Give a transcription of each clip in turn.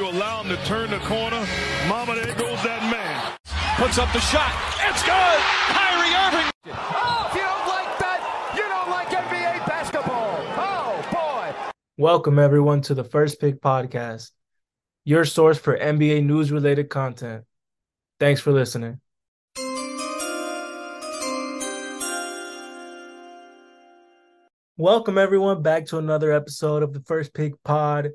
You allow him to turn the corner. Mama, there goes that man. Puts up the shot. It's good. Kyrie Irving. Oh, if you don't like that, you don't like NBA basketball. Oh, boy. Welcome, everyone, to the First Pick Podcast, your source for NBA news related content. Thanks for listening. Welcome, everyone, back to another episode of the First Pick Pod.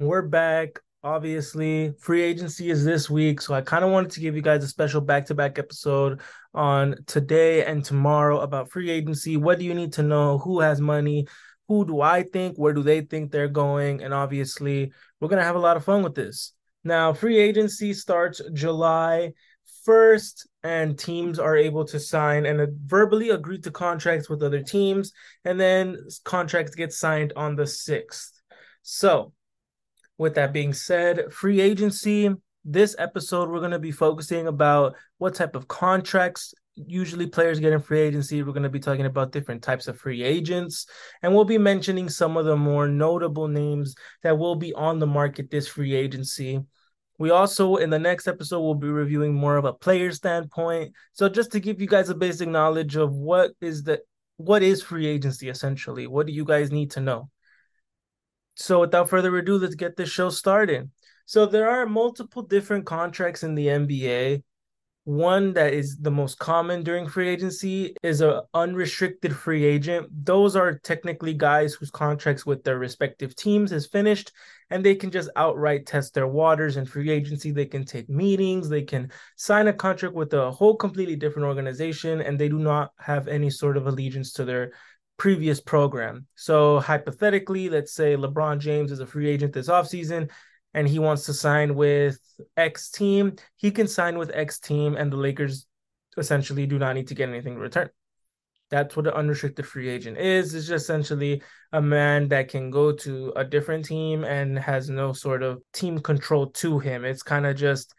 We're back. Obviously, free agency is this week, so I kind of wanted to give you guys a special back to back episode on today and tomorrow about free agency. What do you need to know? Who has money? Who do I think? Where do they think they're going? And obviously, we're going to have a lot of fun with this. Now, free agency starts July 1st, and teams are able to sign and verbally agree to contracts with other teams, and then contracts get signed on the 6th. So, with that being said, free agency, this episode, we're going to be focusing about what type of contracts usually players get in free agency. We're going to be talking about different types of free agents, and we'll be mentioning some of the more notable names that will be on the market this free agency. We also, in the next episode, will be reviewing more of a player standpoint. So, just to give you guys a basic knowledge of what is the what is free agency essentially, what do you guys need to know? So, without further ado, let's get this show started. So, there are multiple different contracts in the NBA one that is the most common during free agency is a unrestricted free agent. Those are technically guys whose contracts with their respective teams is finished and they can just outright test their waters in free agency. They can take meetings, they can sign a contract with a whole completely different organization and they do not have any sort of allegiance to their previous program. So hypothetically, let's say LeBron James is a free agent this offseason and he wants to sign with X team, he can sign with X team, and the Lakers essentially do not need to get anything in return. That's what an unrestricted free agent is. It's just essentially a man that can go to a different team and has no sort of team control to him. It's kind of just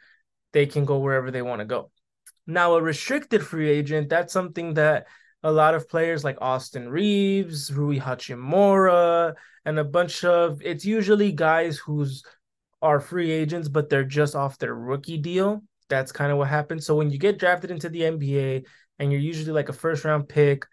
they can go wherever they want to go. Now, a restricted free agent, that's something that a lot of players like Austin Reaves, Rui Hachimura, and a bunch of it's usually guys who's are free agents, but they're just off their rookie deal. That's kind of what happens. So when you get drafted into the NBA and you're usually like a first round pick,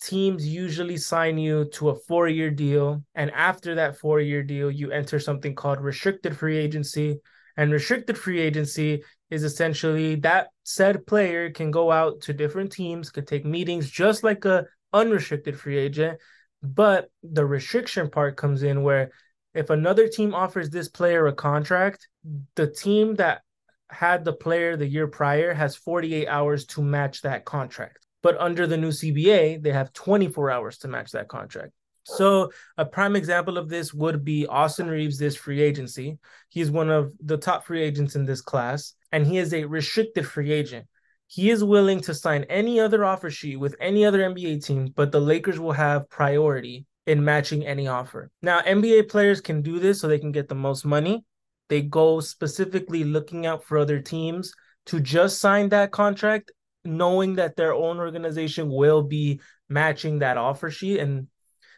teams usually sign you to a four year deal. And after that four year deal, you enter something called restricted free agency. And restricted free agency is essentially that said player can go out to different teams, could take meetings just like a unrestricted free agent. But the restriction part comes in where if another team offers this player a contract, the team that had the player the year prior has 48 hours to match that contract. But under the new CBA, they have 24 hours to match that contract. So a prime example of this would be Austin Reaves this free agency. He's one of the top free agents in this class and he is a restricted free agent. He is willing to sign any other offer sheet with any other NBA team, but the Lakers will have priority in matching any offer. Now, NBA players can do this so they can get the most money. They go specifically looking out for other teams to just sign that contract, knowing that their own organization will be matching that offer sheet. And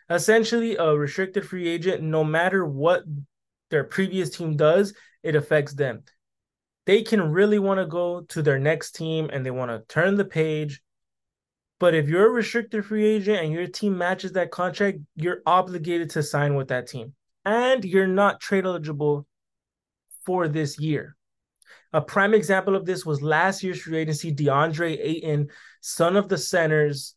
essentially, a restricted free agent, no matter what their previous team does, it affects them. They can really want to go to their next team and they want to turn the page but if you're a restricted free agent and your team matches that contract, you're obligated to sign with that team. And you're not trade eligible for this year. A prime example of this was last year's free agency, DeAndre Ayton, son of the centers.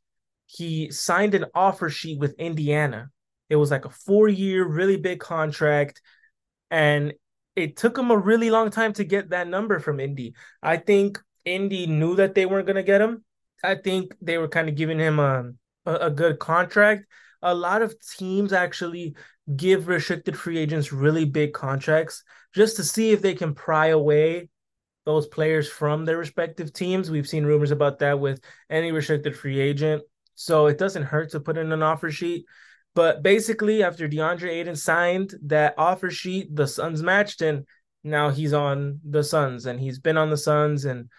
He signed an offer sheet with Indiana. It was like a four year, really big contract. And it took him a really long time to get that number from Indy. I think Indy knew that they weren't going to get him I think they were kind of giving him a, a, a good contract. A lot of teams actually give restricted free agents really big contracts just to see if they can pry away those players from their respective teams. We've seen rumors about that with any restricted free agent. So it doesn't hurt to put in an offer sheet. But basically, after DeAndre Ayton signed that offer sheet, the Suns matched, and now he's on the Suns, and he's been on the Suns, and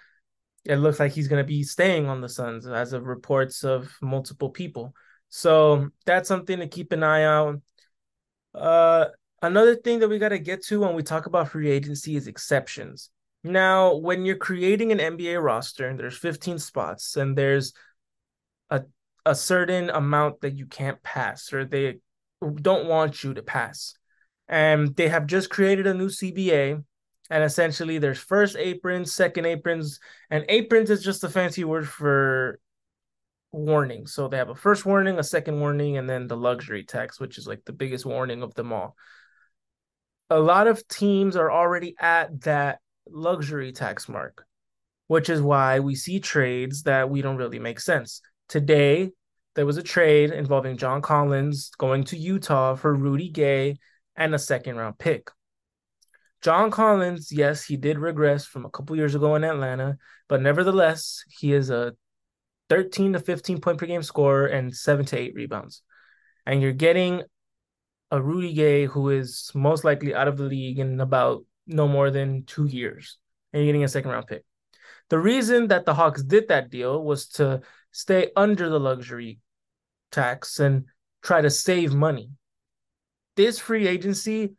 it looks like he's going to be staying on the Suns as of reports of multiple people. So that's something to keep an eye on. Uh, Another thing that we got to get to when we talk about free agency is exceptions. Now, when you're creating an NBA roster, there's 15 spots and there's a a certain amount that you can't pass or they don't want you to pass. And they have just created a new CBA and essentially there's first aprons, second aprons, and aprons is just a fancy word for warning. So they have a first warning, a second warning, and then the luxury tax, which is like the biggest warning of them all. A lot of teams are already at that luxury tax mark, which is why we see trades that we don't really make sense. Today, there was a trade involving John Collins going to Utah for Rudy Gay and a second round pick. John Collins, yes, he did regress from a couple years ago in Atlanta, but nevertheless, he is a 13 to 15 point per game scorer and seven to eight rebounds. And you're getting a Rudy Gay who is most likely out of the league in about no more than two years, and you're getting a second round pick. The reason that the Hawks did that deal was to stay under the luxury tax and try to save money. This free agency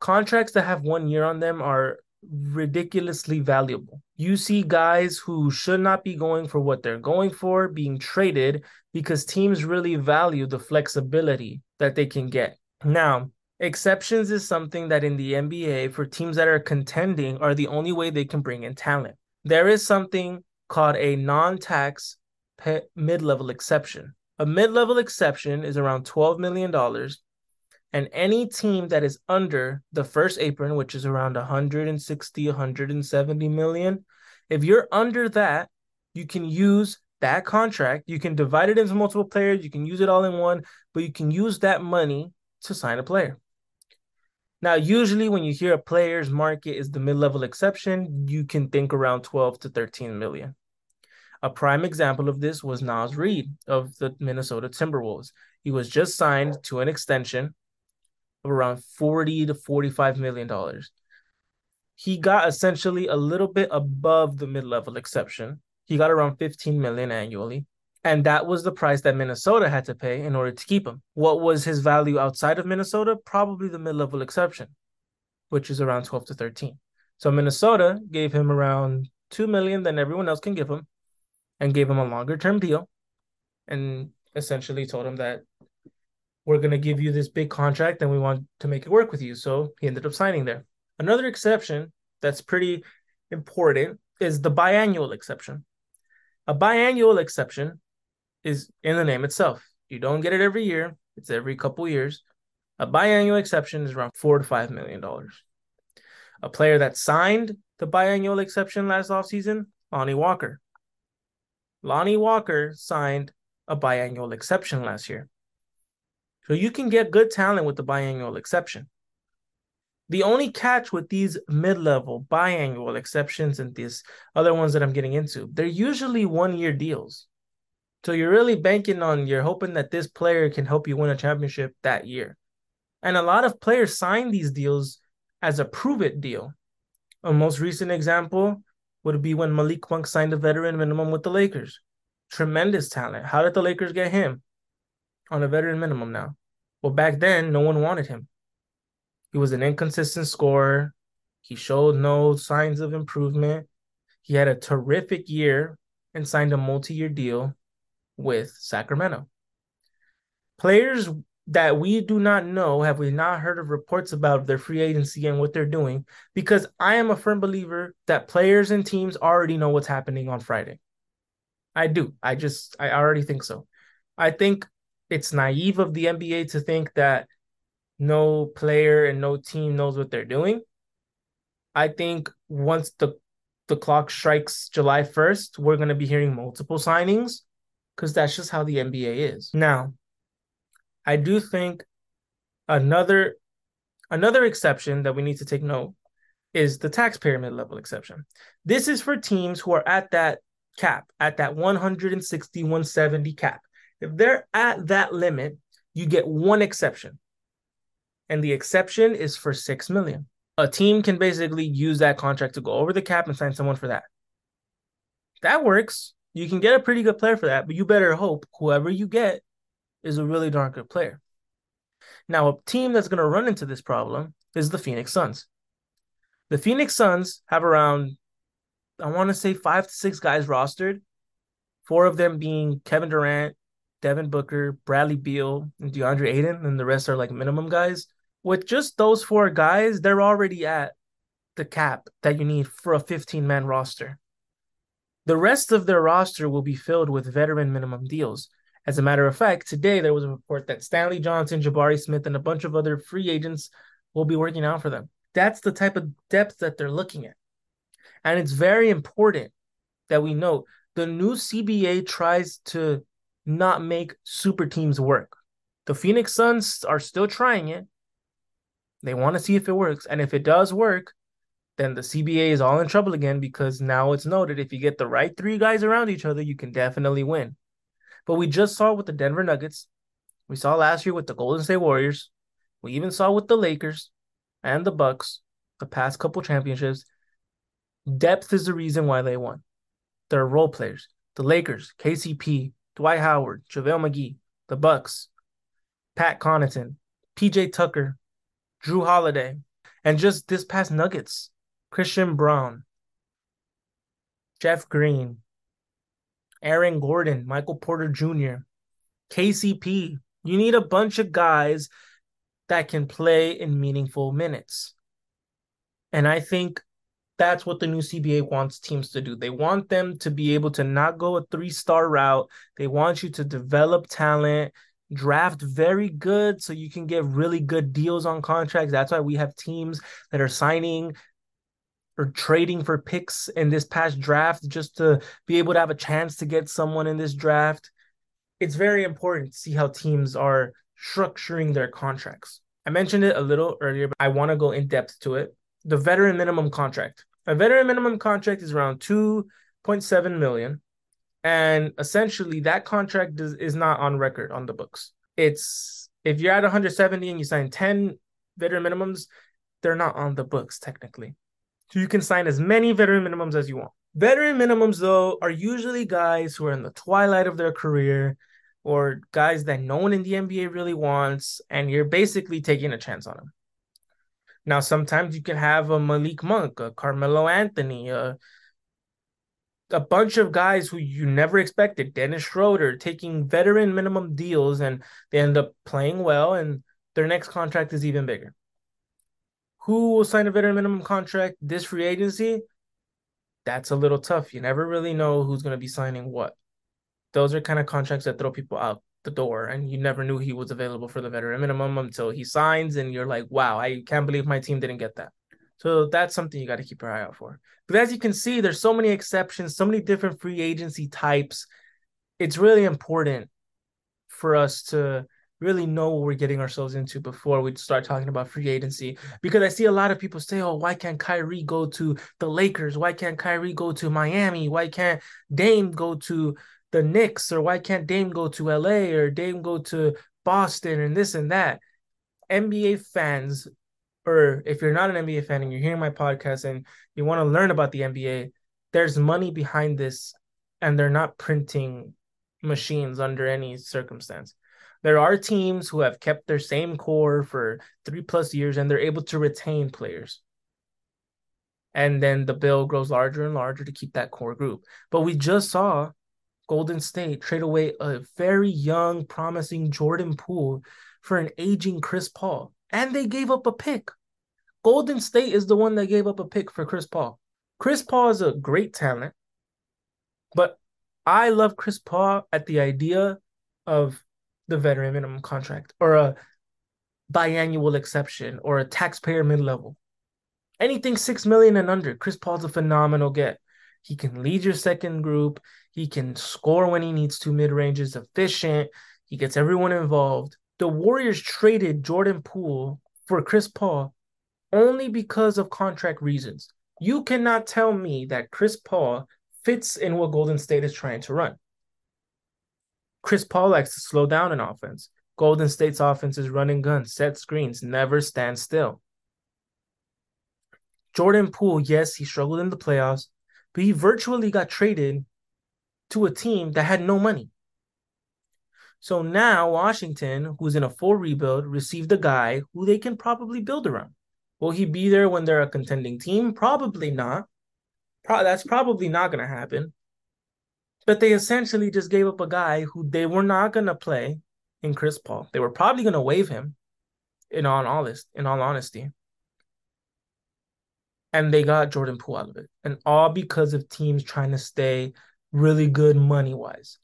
contracts that have one year on them are ridiculously valuable. You see guys who should not be going for what they're going for being traded because teams really value the flexibility that they can get. Now, exceptions is something that in the NBA for teams that are contending are the only way they can bring in talent. There is something called a mid-level exception. A mid-level exception is around $12 million and any team that is under the first apron, which is around 160, 170 million, if you're under that, you can use that contract. You can divide it into multiple players. You can use it all in one, but you can use that money to sign a player. Now, usually when you hear a player's market is the mid-level exception, you can think around 12 to 13 million. A prime example of this was Naz Reid of the Minnesota Timberwolves. He was just signed to an extension of around 40 to 45 million dollars. He got essentially a little bit above the mid-level exception. He got around 15 million annually. And that was the price that Minnesota had to pay in order to keep him. What was his value outside of Minnesota? Probably the mid-level exception, which is around 12 to 13. So Minnesota gave him around 2 million than everyone else can give him and gave him a longer term deal and essentially told him that we're going to give you this big contract and we want to make it work with you. So he ended up signing there. Another exception that's pretty important is the biannual exception. A biannual exception is in the name itself. You don't get it every year, it's every couple years. A biannual exception is around four to five million dollars. A player that signed the biannual exception last offseason, Lonnie Walker. Lonnie Walker signed a biannual exception last year. So you can get good talent with the biannual exception. The only catch with these mid-level biannual exceptions and these other ones that I'm getting into, they're usually one-year deals. So you're really banking on you're hoping that this player can help you win a championship that year. And a lot of players sign these deals as a prove it deal. A most recent example would be when Malik Monk signed a veteran minimum with the Lakers. Tremendous talent. How did the Lakers get him? on a veteran minimum now. Well, back then, no one wanted him. He was an inconsistent scorer. He showed no signs of improvement. He had a terrific year and signed a multi year deal with Sacramento. Players that we do not know, have we not heard of reports about their free agency and what they're doing? Because I am a firm believer that players and teams already know what's happening on Friday. I do. I just, I already think so. I think it's naive of the NBA to think that no player and no team knows what they're doing. I think once the the clock strikes July 1st, we're going to be hearing multiple signings because that's just how the NBA is. Now, I do think another another exception that we need to take note is the taxpayer mid level exception. This is for teams who are at that cap, at that 160, 170 cap. If they're at that limit, you get one exception. And the exception is for 6 million. A team can basically use that contract to go over the cap and sign someone for that. That works. You can get a pretty good player for that, but you better hope whoever you get is a really darn good player. Now, a team that's going to run into this problem is the Phoenix Suns. The Phoenix Suns have around, I want to say, five to six guys rostered, four of them being Kevin Durant, Devin Booker, Bradley Beal, and DeAndre Ayton, and the rest are like minimum guys. With just those four guys, they're already at the cap that you need for a 15 man roster. The rest of their roster will be filled with veteran minimum deals. As a matter of fact, today there was a report that Stanley Johnson, Jabari Smith, and a bunch of other free agents will be working out for them. That's the type of depth that they're looking at. And it's very important that we note the new CBA tries to not make super teams work. The Phoenix Suns are still trying it. They want to see if it works. And if it does work, then the CBA is all in trouble again because now it's noted if you get the right three guys around each other, you can definitely win. But we just saw with the Denver Nuggets. We saw last year with the Golden State Warriors. We even saw with the Lakers and the Bucks, the past couple championships. Depth is the reason why they won. They're role players. The Lakers, KCP, Dwight Howard, JaVale McGee, the Bucks, Pat Connaughton, PJ Tucker, Jrue Holiday, and just this past Nuggets, Christian Braun, Jeff Green, Aaron Gordon, Michael Porter Jr., KCP. You need a bunch of guys that can play in meaningful minutes. And I think that's what the new CBA wants teams to do. They want them to be able to not go a three star route. They want you to develop talent, draft very good so you can get really good deals on contracts. That's why we have teams that are signing or trading for picks in this past draft just to be able to have a chance to get someone in this draft. It's very important to see how teams are structuring their contracts. I mentioned it a little earlier, but I want to go in depth to it. The veteran minimum contract. A veteran minimum contract is around 2.7 million. And essentially, that contract is, is not on record on the books. It's if you're at 170 and you sign 10 veteran minimums, they're not on the books technically. So you can sign as many veteran minimums as you want. Veteran minimums, though, are usually guys who are in the twilight of their career or guys that no one in the NBA really wants, and you're basically taking a chance on them. Now, sometimes you can have a Malik Monk, a Carmelo Anthony, a, a bunch of guys who you never expected, Dennis Schroeder, taking veteran minimum deals, and they end up playing well, and their next contract is even bigger who will sign a veteran minimum contract this free agency, that's a little tough. You never really know who's going to be signing what. Those are kind of contracts that throw people out the door, and you never knew he was available for the veteran minimum until he signs, and you're like, wow, I can't believe my team didn't get that. So that's something you got to keep your eye out for. But as you can see, there's so many exceptions, so many different free agency types. It's really important for us to really know what we're getting ourselves into before we start talking about free agency. Because I see a lot of people say, oh, why can't Kyrie go to the Lakers? Why can't Kyrie go to Miami? Why can't Dame go to the Knicks? Or why can't Dame go to LA or Dame go to Boston and this and that? NBA fans, or if you're not an NBA fan and you're hearing my podcast and you want to learn about the NBA, there's money behind this and they're not printing machines under any circumstance there are teams who have kept their same core for three plus years and they're able to retain players. And then the bill grows larger and larger to keep that core group. But we just saw Golden State trade away a very young, promising Jordan Poole for an aging Chris Paul. And they gave up a pick. Golden State is the one that gave up a pick for Chris Paul. Chris Paul is a great talent, but I love Chris Paul at the idea of the veteran minimum contract or a biannual exception or a taxpayer mid level. Anything six million and under, Chris Paul's a phenomenal get. He can lead your second group. He can score when he needs to, Mid range is efficient. He gets everyone involved. The Warriors traded Jordan Poole for Chris Paul only because of contract reasons. You cannot tell me that Chris Paul fits in what Golden State is trying to run. Chris Paul likes to slow down an offense. Golden State's offense is running guns, set screens, never stand still. Jordan Poole, yes, he struggled in the playoffs, but he virtually got traded to a team that had no money. So now Washington, who's in a full rebuild, received a guy who they can probably build around. Will he be there when they're a contending team? Probably not. Pro- that's probably not going to happen. But they essentially just gave up a guy who they were not going to play in Chris Paul. They were probably going to waive him. In all honest, in all honesty, and they got Jordan Poole out of it, and all because of teams trying to stay really good money wise.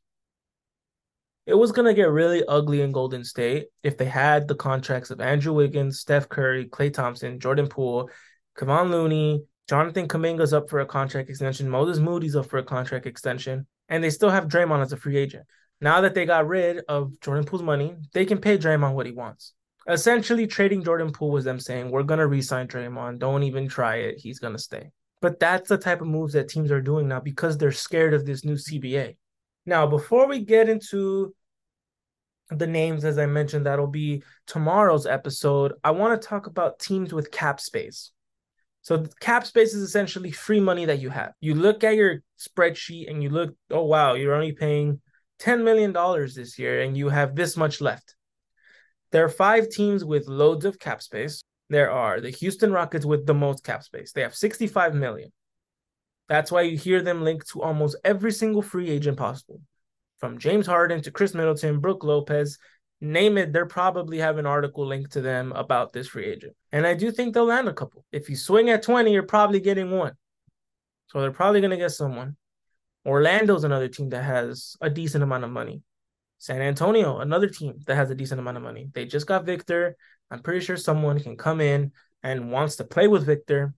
It was gonna get really ugly in Golden State if they had the contracts of Andrew Wiggins, Steph Curry, Klay Thompson, Jordan Poole, Kevon Looney, Jonathan Kuminga's up for a contract extension, Moses Moody's up for a contract extension, and they still have Draymond as a free agent. Now that they got rid of Jordan Poole's money, they can pay Draymond what he wants. Essentially, trading Jordan Poole was them saying, We're going to re sign Draymond. Don't even try it. He's going to stay. But that's the type of moves that teams are doing now because they're scared of this new CBA. Now, before we get into the names, as I mentioned, that'll be tomorrow's episode, I want to talk about teams with cap space. So cap space is essentially free money that you have. You look at your spreadsheet and you look, oh wow, you're only paying $10 million this year and you have this much left. There are five teams with loads of cap space. There are the Houston Rockets with the most cap space. They have 65 million. That's why you hear them linked to almost every single free agent possible. From James Harden to Khris Middleton, Brook Lopez, name it, they're probably have an article linked to them about this free agent. And I do think they'll land a couple. If you swing at 20, you're probably getting one. So they're probably going to get someone. Orlando's another team that has a decent amount of money. San Antonio, another team that has a decent amount of money. They just got Victor. I'm pretty sure someone can come in and wants to play with Victor.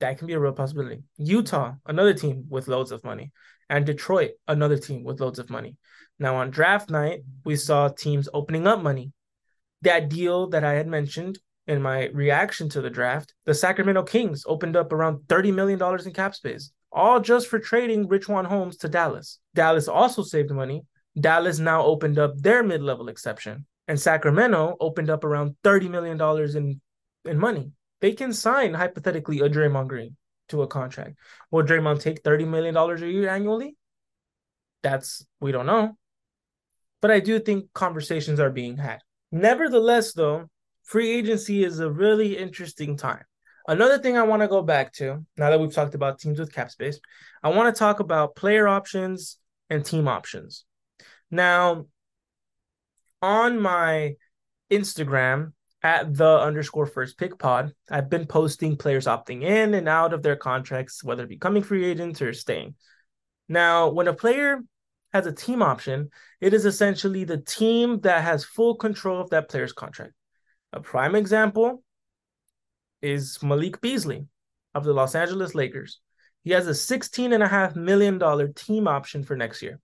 That can be a real possibility. Utah, another team with loads of money. And Detroit, another team with loads of money. Now, on draft night, we saw teams opening up money. That deal that I had mentioned in my reaction to the draft, the Sacramento Kings opened up around $30 million in cap space all just for trading Rich Richaun Holmes to Dallas. Dallas also saved money. Dallas now opened up their mid level exception, and Sacramento opened up around $30 million in, in money. They can sign, hypothetically, a Draymond Green to a contract. Will Draymond take $30 million a year annually? That's, we don't know. But I do think conversations are being had. Nevertheless, though, free agency is a really interesting time. Another thing I want to go back to, now that we've talked about teams with cap space, I want to talk about player options and team options. Now, on my Instagram at the underscore first pick pod, I've been posting players opting in and out of their contracts, whether becoming free agents or staying. Now, when a player has a team option, it is essentially the team that has full control of that player's contract. A prime example is Malik Beasley of the Los Angeles Lakers. He has a $16.5 million team option for next year.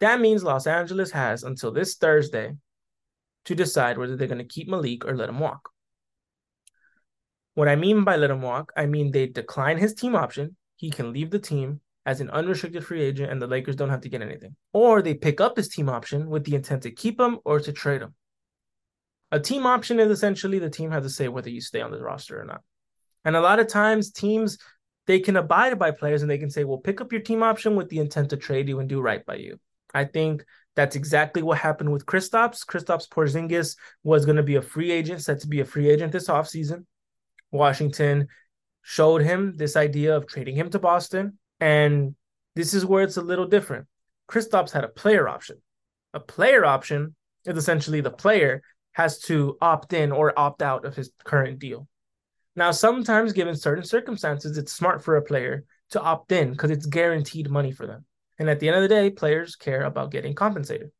That means Los Angeles has until this Thursday to decide whether they're going to keep Malik or let him walk. What I mean by let him walk, I mean they decline his team option. He can leave the team as an unrestricted free agent, and the Lakers don't have to get anything. Or they pick up his team option with the intent to keep him or to trade him. A team option is essentially the team has to say whether you stay on the roster or not. And a lot of times teams they can abide by players and they can say, well, pick up your team option with the intent to trade you and do right by you. I think that's exactly what happened with Kristaps. Kristaps Porzingis was going to be a free agent, set to be a free agent this offseason. Washington showed him this idea of trading him to Boston. And this is where it's a little different. Kristaps had a player option. A player option is essentially the player has to opt in or opt out of his current deal. Now, sometimes, given certain circumstances, it's smart for a player to opt in because it's guaranteed money for them. And at the end of the day, players care about getting compensated.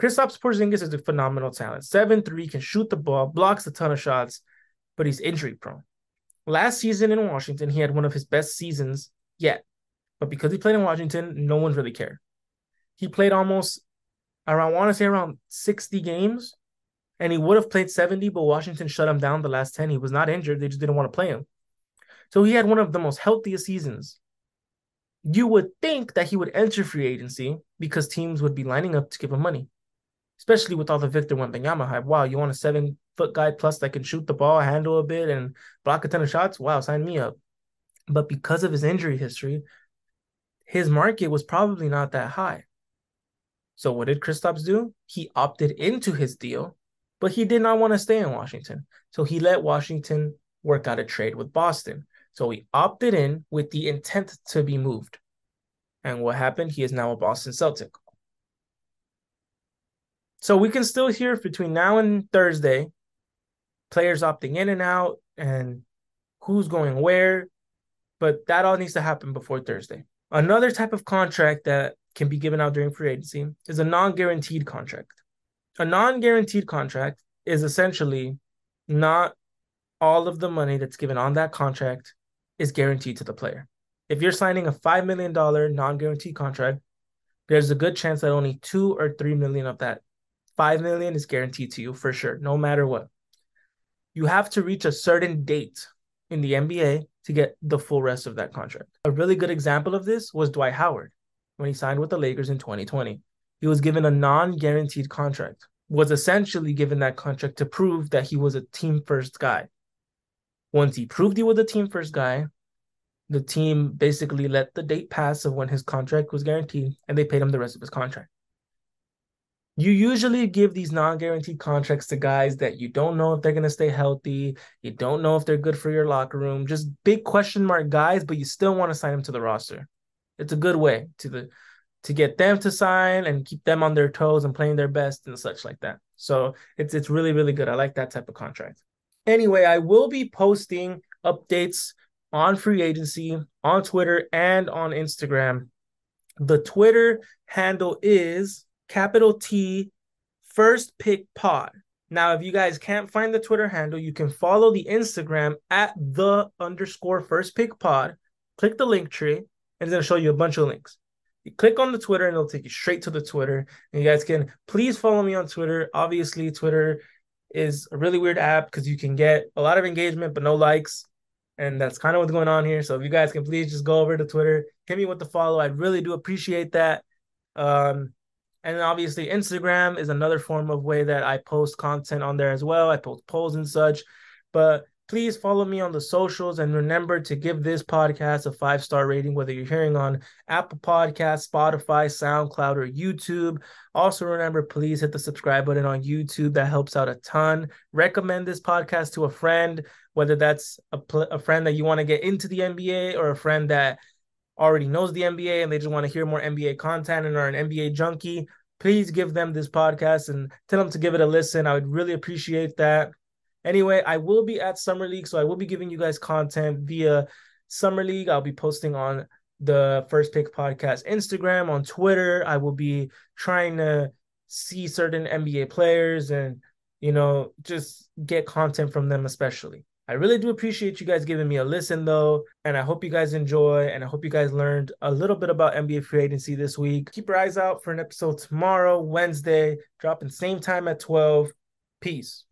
Kristaps Porzingis is a phenomenal talent. 7-3, can shoot the ball, blocks a ton of shots, but he's injury prone. Last season in Washington, he had one of his best seasons yet. But because he played in Washington, no one really cared. He played almost I want to say around 60 games and he would have played 70, but Washington shut him down the last 10. He was not injured. They just didn't want to play him. So he had one of the most healthiest seasons. You would think that he would enter free agency because teams would be lining up to give him money, especially with all the Victor Wembanyama hype. Wow, you want a seven foot guy plus that can shoot the ball, handle a bit, and block a ton of shots? Wow, sign me up. But because of his injury history, his market was probably not that high. So what did Kristaps do? He opted into his deal, but he did not want to stay in Washington. So he let Washington work out a trade with Boston. So he opted in with the intent to be moved. And what happened? He is now a Boston Celtic. So we can still hear between now and Thursday players opting in and out and who's going where, but that all needs to happen before Thursday. Another type of contract that can be given out during free agency is a non guaranteed contract. A non guaranteed contract is essentially not all of the money that's given on that contract is guaranteed to the player. If you're signing a $5 million non guaranteed contract, there's a good chance that only two or three million of that five million is guaranteed to you for sure, no matter what. You have to reach a certain date in the NBA to get the full rest of that contract. A really good example of this was Dwight Howard when he signed with the Lakers in 2020. He was given a non-guaranteed contract, was essentially given that contract to prove that he was a team first guy. Once he proved he was a team first guy, the team basically let the date pass of when his contract was guaranteed and they paid him the rest of his contract. You usually give these non-guaranteed contracts to guys that you don't know if they're going to stay healthy, you don't know if they're good for your locker room, just big question mark guys, but you still want to sign them to the roster. It's a good way to the to get them to sign and keep them on their toes and playing their best and such like that. So it's it's really really good. I like that type of contract. Anyway, I will be posting updates on free agency on Twitter and on Instagram. The Twitter handle is capital T first pick pod. Now, if you guys can't find the Twitter handle, you can follow the Instagram at the underscore first pick pod. Click the Linktree, and it's going to show you a bunch of links. You click on the Twitter, and it'll take you straight to the Twitter. And you guys can please follow me on Twitter. Obviously, Twitter is a really weird app because you can get a lot of engagement, but no likes. And that's kind of what's going on here. So if you guys can please just go over to Twitter, hit me with the follow. I really do appreciate that. Um, and obviously, Instagram is another form of way that I post content on there as well. I post polls and such. But please follow me on the socials and remember to give this podcast a five star rating, whether you're hearing on Apple Podcasts, Spotify, SoundCloud, or YouTube. Also, remember, please hit the subscribe button on YouTube. That helps out a ton. Recommend this podcast to a friend, whether that's a, pl- a friend that you want to get into the NBA or a friend that already knows the NBA and they just want to hear more NBA content and are an NBA junkie, please give them this podcast and tell them to give it a listen. I would really appreciate that. Anyway, I will be at Summer League, so I will be giving you guys content via Summer League. I'll be posting on the First Pick Podcast Instagram, on Twitter. I will be trying to see certain NBA players and, you know, just get content from them, especially. I really do appreciate you guys giving me a listen though, and I hope you guys enjoy and I hope you guys learned a little bit about NBA free agency this week. Keep your eyes out for an episode tomorrow, Wednesday, dropping same time at 12. Peace.